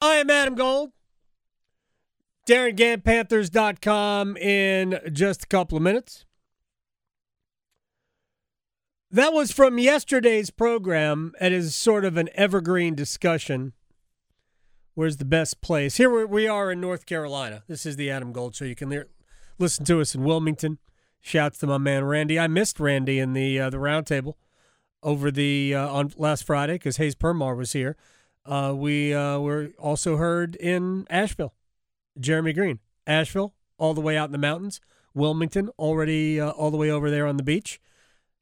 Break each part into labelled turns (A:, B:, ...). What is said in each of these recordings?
A: I am Adam Gold. Darin Gantt, Panthers.com in just a couple of minutes. That was from yesterday's program. It is sort of an evergreen discussion. Where's the best place? Here we are in North Carolina. This is the Adam Gold Show. You can listen to us in Wilmington. Shouts to my man Randy. I missed Randy in the uh, the roundtable over the uh, on last Friday because Hayes Permar was here. Uh, we uh, were also heard in Asheville. Jeremy Green, Asheville, all the way out in the mountains. Wilmington, already uh, all the way over there on the beach.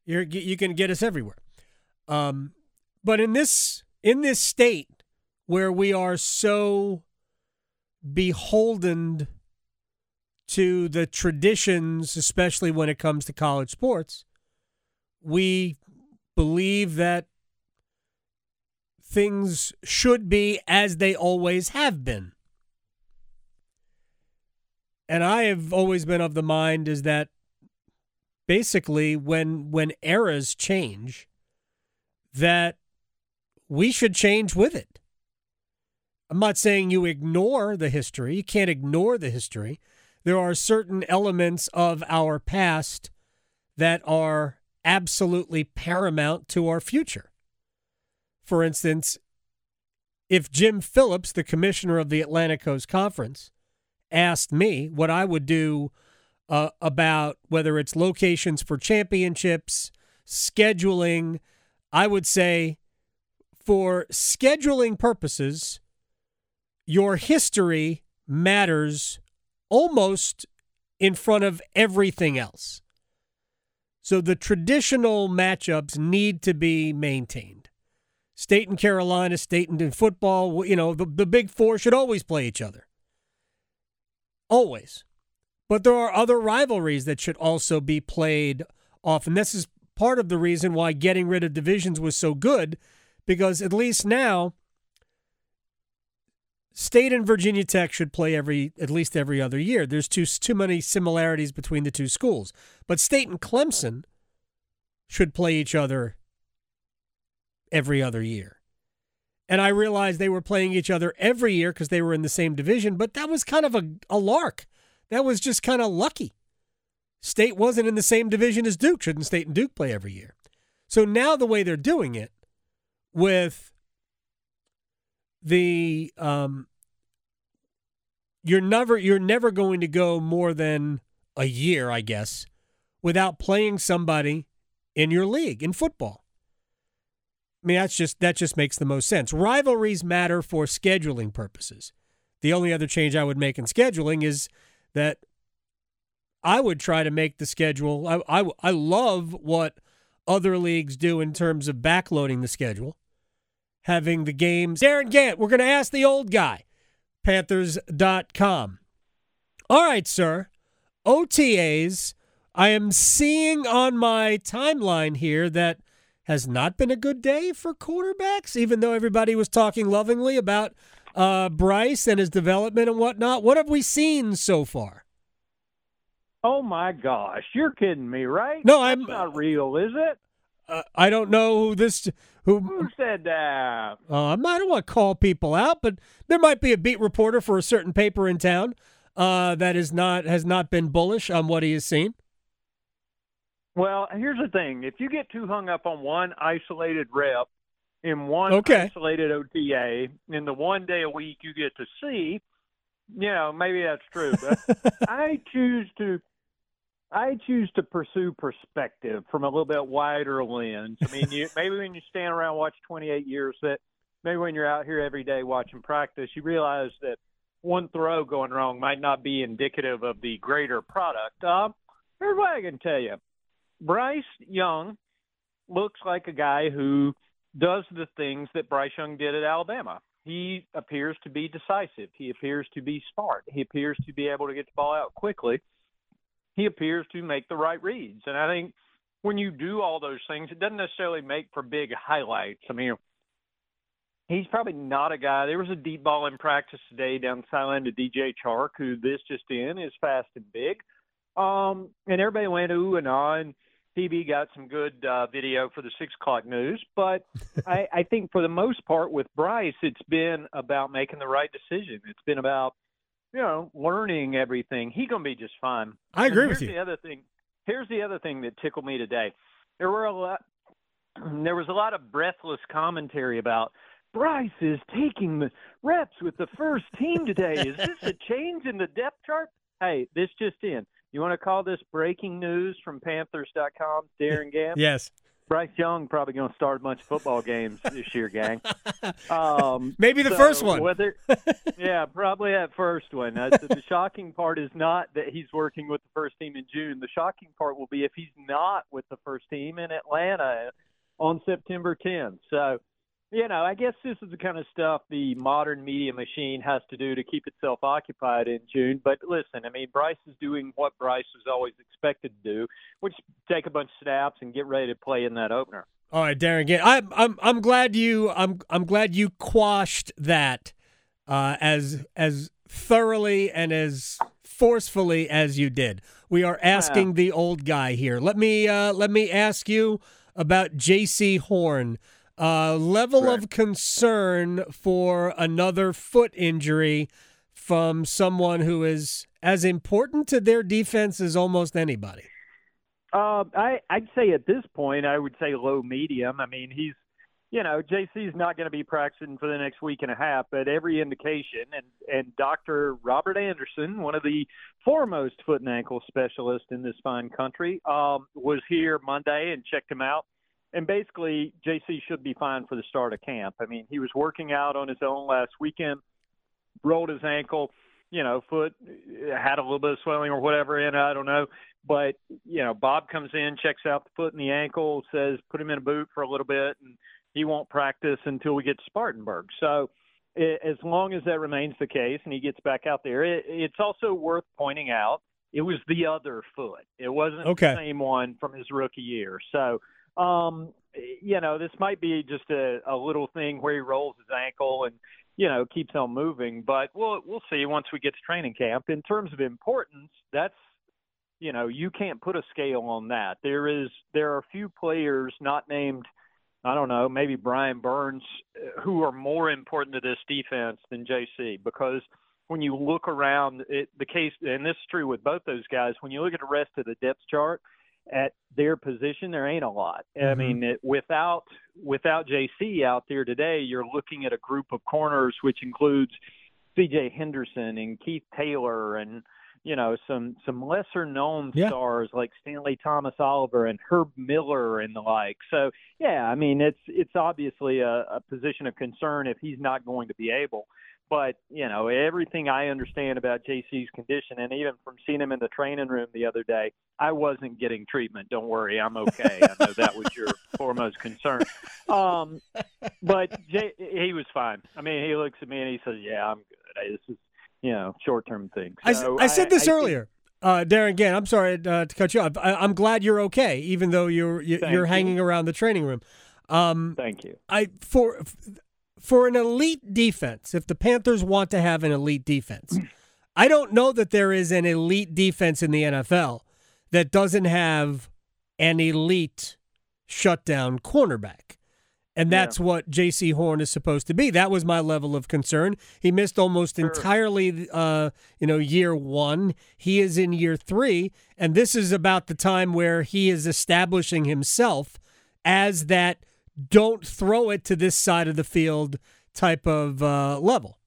A: You're, you can get us everywhere. Um, but in this in this state where we are so beholden to the traditions, especially when it comes to college sports, we believe that things should be as they always have been. And I have always been of the mind is that basically when when eras change that we should change with it. I'm not saying you ignore the history. You can't ignore the history. There are certain elements of our past that are absolutely paramount to our future. For instance, if Jim Phillips, the commissioner of the Atlantic Coast Conference, asked me what I would do uh, about whether it's locations for championships, scheduling, I would say for scheduling purposes, your history matters almost in front of everything else. So the traditional matchups need to be maintained. State and Carolina, State and football, you know, the, the big four should always play each other. Always. But there are other rivalries that should also be played often. This is part of the reason why getting rid of divisions was so good, because at least now, State and Virginia Tech should play every at least every other year. There's too too many similarities between the two schools. But State and Clemson should play each other every other year. And I realized they were playing each other every year because they were in the same division, but that was kind of a, a lark. That was just kind of lucky. State wasn't in the same division as Duke. Shouldn't State and Duke play every year? So now the way they're doing it with the um, you're never you're never going to go more than a year, I guess, without playing somebody in your league in football. I mean, that's just that just makes the most sense. Rivalries matter for scheduling purposes. The only other change I would make in scheduling is that I would try to make the schedule. I, I, I love what other leagues do in terms of backloading the schedule, having the games. Darin Gantt, we're going to ask the old guy, Panthers.com. All right, sir. OTAs. I am seeing on my timeline here that has not been a good day for quarterbacks, even though everybody was talking lovingly about uh, Bryce and his development and whatnot. What have we seen so far?
B: Oh my gosh, you're kidding me, right?
A: No, I'm
B: That's not real, is it?
A: Uh, I don't know who this who
B: who said that.
A: Uh, I don't want to call people out, but there might be a beat reporter for a certain paper in town uh, that is not has not been bullish on what he has seen.
B: Well, here's the thing: if you get too hung up on one isolated rep in one
A: okay.
B: isolated OTA in the one day a week you get to see, you know, maybe that's true. But I choose to I choose to pursue perspective from a little bit wider lens. I mean, you, maybe when you stand around watch 28 years, that maybe when you're out here every day watching practice, you realize that one throw going wrong might not be indicative of the greater product. Uh, here's what I can tell you: Bryce Young looks like a guy who does the things that Bryce Young did at Alabama. He appears to be decisive. He appears to be smart. He appears to be able to get the ball out quickly. He appears to make the right reads. And I think when you do all those things, it doesn't necessarily make for big highlights. I mean, he's probably not a guy. There was a deep ball in practice today down the sideline to DJ Chark, who this just in is fast and big. Um, and everybody went ooh and ah, TB got some good uh, video for the six o'clock news, but I, I think for the most part with Bryce, it's been about making the right decision. It's been about you know learning everything. He's gonna be just fine.
A: I agree with you.
B: The other thing, here's the other thing that tickled me today. There were a lot. There was a lot of breathless commentary about Bryce is taking the reps with the first team today. Is this a change in the depth chart? Hey, this just in. You want to call this breaking news from Panthers.com, Darin Gantt?
A: Yes.
B: Bryce Young probably going to start a bunch of football games this year, gang. Um,
A: Maybe the
B: so
A: first one.
B: Whether, yeah, probably that first one. Uh, the, the shocking part is not that he's working with the first team in June. The shocking part will be if he's not with the first team in Atlanta on September 10th. So, you know, I guess this is the kind of stuff the modern media machine has to do to keep itself occupied in June. But listen, I mean, Bryce is doing what Bryce was always expected to do, which take a bunch of snaps and get ready to play in that opener.
A: All right, Darin. I'm I'm I'm glad you I'm I'm glad you quashed that uh, as as thoroughly and as forcefully as you did. We are asking the old guy here. Let me uh, let me ask you about Jaycee Horn. Uh, level
B: Right.
A: of concern for another foot injury from someone who is as important to their defense as almost anybody.
B: Uh, I I'd say at this point I would say low medium. I mean he's you know Jaycee's not going to be practicing for the next week and a half, but every indication and and Dr. Robert Anderson, one of the foremost foot and ankle specialists in this fine country, um, was here Monday and checked him out. And basically, Jaycee should be fine for the start of camp. I mean, he was working out on his own last weekend, rolled his ankle, you know, foot had a little bit of swelling or whatever in it. I don't know. But, you know, Bob comes in, checks out the foot and the ankle, says put him in a boot for a little bit, and he won't practice until we get to Spartanburg. So, i as long as that remains the case and he gets back out there, it, it's also worth pointing out it was the other foot. It wasn't
A: Okay.
B: the same one from his rookie year. So, um, you know, this might be just a, a little thing where he rolls his ankle and you know keeps on moving. But we'll we'll see once we get to training camp. In terms of importance, that's you know you can't put a scale on that. There is there are a few players not named. I don't know, maybe Brian Burns, uh, who are more important to this defense than Jaycee because when you look around it, the case, and this is true with both those guys, when you look at the rest of the depth chart at their position, there ain't a lot. I
A: Mhm.
B: mean, it, without without Jaycee out there today, you're looking at a group of corners which includes C.J. Henderson and Keith Taylor and you know some some lesser known
A: Yeah.
B: stars like Stantley Thomas-Oliver and Herb Miller and the like. So yeah, I mean it's it's obviously a, a position of concern if he's not going to be able. But you know everything I understand about Jaycee's condition, and even from seeing him in the training room the other day, I wasn't getting treatment. Don't worry, I'm okay. I know that was your foremost concern. Um, but Jay, he was fine. I mean, he looks at me and he says, "Yeah, I'm good. I- This is you know short term thing."
A: I s-
B: So
A: I, said this
B: I think-
A: earlier, uh, Darin. Again, I'm sorry uh, to cut you off. I, I'm glad you're okay, even though you're you,
B: Thank
A: you're
B: you.
A: hanging around the training room. Um,
B: Thank you.
A: I for for an elite defense, if the Panthers want to have an elite defense, I don't know that there is an elite defense in the NFL that doesn't have an elite shutdown cornerback. And
B: Yeah.
A: that's what Jaycee Horn is supposed to be. That was my level of concern. He missed almost
B: Sure.
A: entirely, uh, you know, year one. He is in year three, and this is about the time where he is establishing himself as that don't throw it to this side of the field type of uh, level.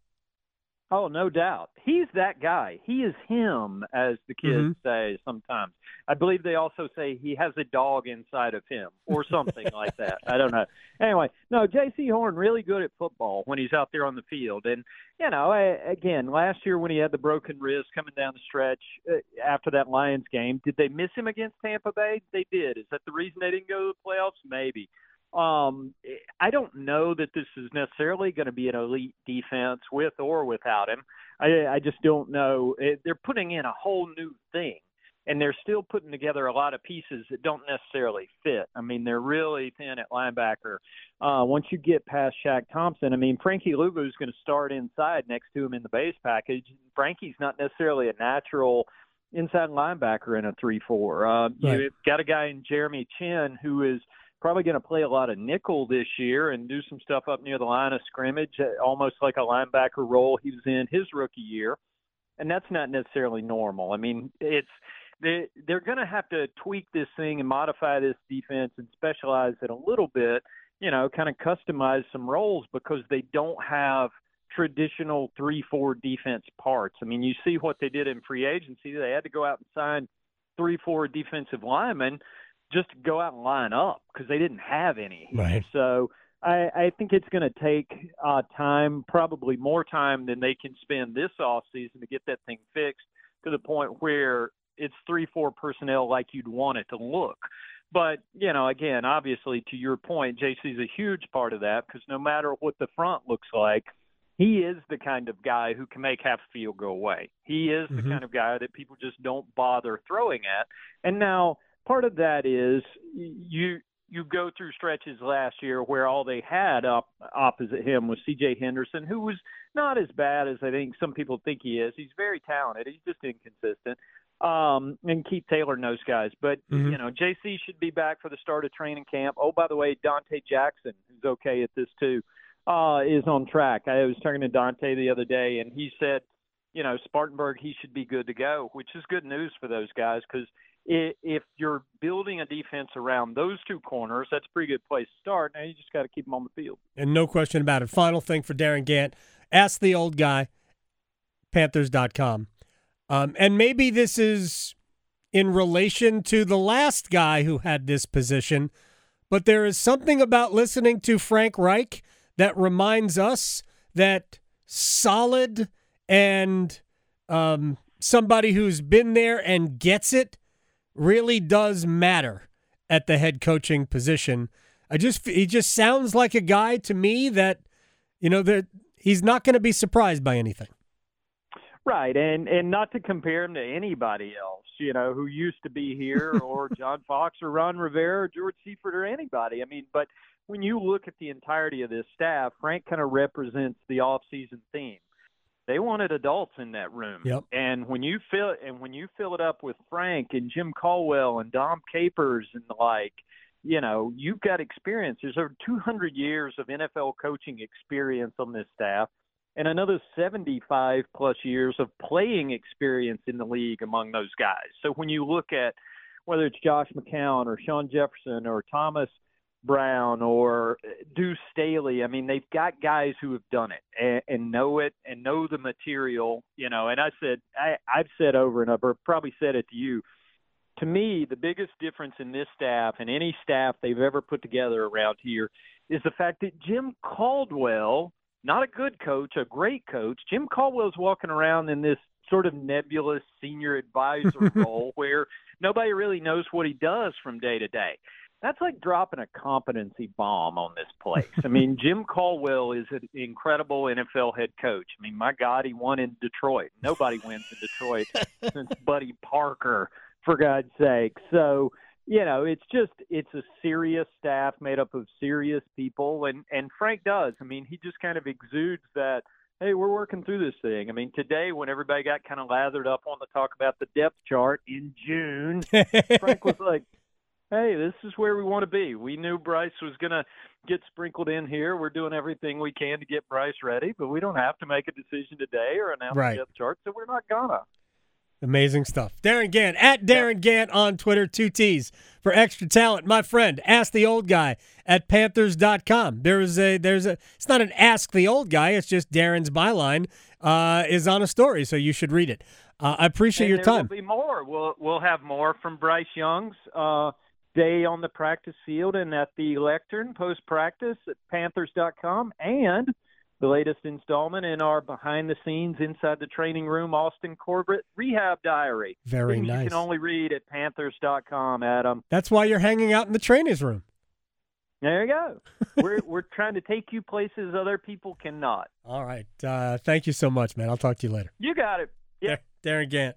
B: Oh, no doubt. He's that guy. He is him, as the kids
A: Mhm.
B: say sometimes. I believe they also say he has a dog inside of him or something like that. I don't know. Anyway, no, Jaycee Horn really good at football when he's out there on the field. And, you know, I, again, last year when he had the broken wrist coming down the stretch uh, after that Lions game, did they miss him against Tampa Bay? They did. Is that the reason they didn't go to the playoffs? Maybe. Um, I don't know that this is necessarily going to be an elite defense with or without him. I, I just don't know. They're putting in a whole new thing, and they're still putting together a lot of pieces that don't necessarily fit. I mean, they're really thin at linebacker. Uh, once you get past Shaq Thompson, I mean, Frankie Luvu is going to start inside next to him in the base package. Frankie's not necessarily a natural inside linebacker in a three-four. Uh,
A: Right.
B: You've got a guy in Jeremy Chinn who is probably going to play a lot of nickel this year and do some stuff up near the line of scrimmage, uh, almost like a linebacker role he was in his rookie year. And that's not necessarily normal. I mean, it's they they're going to have to tweak this thing and modify this defense and specialize it a little bit, you know, kind of customize some roles because they don't have traditional 3-4 defense parts. I mean, you see what they did in free agency. They had to go out and sign 3-4 defensive linemen just to go out and line up because they didn't have any.
A: Right.
B: So I, I think it's going to take uh, time, probably more time than they can spend this off season to get that thing fixed to the point where it's three, four personnel like you'd want it to look. But you know, again, obviously, to your point, Jaycee's a huge part of that because no matter what the front looks like, he is the kind of guy who can make half a field go away. He is the
A: Mhm.
B: kind of guy that people just don't bother throwing at. And now part of that is you you go through stretches last year where all they had up opposite him was C.J. Henderson, who was not as bad as I think some people think he is. He's very talented. He's just inconsistent. Um, and Keith Taylor knows guys, but
A: Mhm.
B: you know Jaycee should be back for the start of training camp. Oh, by the way, Donte Jackson, who's okay at this too, uh, is on track. I was talking to Donte the other day, and he said, you know, Spartanburg, he should be good to go, which is good news for those guys because if you're building a defense around those two corners, that's a pretty good place to start. Now you just got to keep them on the field.
A: And no question about it. Final thing for Darin Gantt. Ask the old guy, Panthers.com. Um, and maybe this is in relation to the last guy who had this position, but there is something about listening to Frank Reich that reminds us that solid and um, somebody who's been there and gets it really does matter at the head coaching position. I just he just sounds like a guy to me that you know that he's not going to be surprised by anything.
B: Right, and and not to compare him to anybody else, you know, who used to be here, or John Fox, or Ron Rivera, or George Seifert, or anybody. I mean, but when you look at the entirety of this staff, Frank kind of represents the off-season theme. They wanted adults in that room,
A: Yep.
B: and when you fill and when you fill it up with Frank and Jim Caldwell and Dom Capers and the like, you know, you've got experience. There's over 200 years of NFL coaching experience on this staff and another 75 plus years of playing experience in the league among those guys. So when you look at whether it's Josh McCown or Shawn Jefferson or Thomas Brown or uh, Duce Staley, I mean, they've got guys who have done it and, and know it and know the material, you know. And I said, I, I've said over and over, probably said it to you. To me, the biggest difference in this staff and any staff they've ever put together around here is the fact that Jim Caldwell not a good coach, a great coach. Jim Caldwell's walking around in this sort of nebulous senior advisor role where nobody really knows what he does from day to day. That's like dropping a competency bomb on this place. I mean, Jim Caldwell is an incredible NFL head coach. I mean, my God, he won in Detroit. Nobody wins in Detroit since Buddy Parker, for God's sake. So, you know, it's just it's a serious staff made up of serious people, and and Frank does. I mean, he just kind of exudes that. Hey, we're working through this thing. I mean, today when everybody got kind of lathered up on the talk about the depth chart in June, Frank was like, "Hey, this is where we want to be. We knew Bryce was going to get sprinkled in here. We're doing everything we can to get Bryce ready, but we don't have to make a decision today or announce
A: Right.
B: the depth chart, so we're not gonna."
A: Amazing stuff. Darin Gantt at Darin Gantt on Twitter, two T's for extra talent. My friend, ask the old guy at Panthers.com. There is a there's a it's not an ask the old guy, it's just Darin's byline uh, is on a story, so you should read it. Uh, I appreciate
B: and
A: your
B: there
A: time.
B: will be more. We'll we'll have more from Bryce Young's uh, day on the practice field and at the lectern post practice at Panthers.com and the latest installment in our behind the scenes inside the training room Austin Corbett rehab diary.
A: Very
B: Things
A: nice.
B: You can only read at Panthers.com. Adam.
A: That's why you're hanging out in the trainers room.
B: There you go. we're we're trying to take you places other people cannot.
A: All right. Uh, thank you so much, man. I'll talk to you later.
B: You got it. Yeah.
A: Darin Gantt.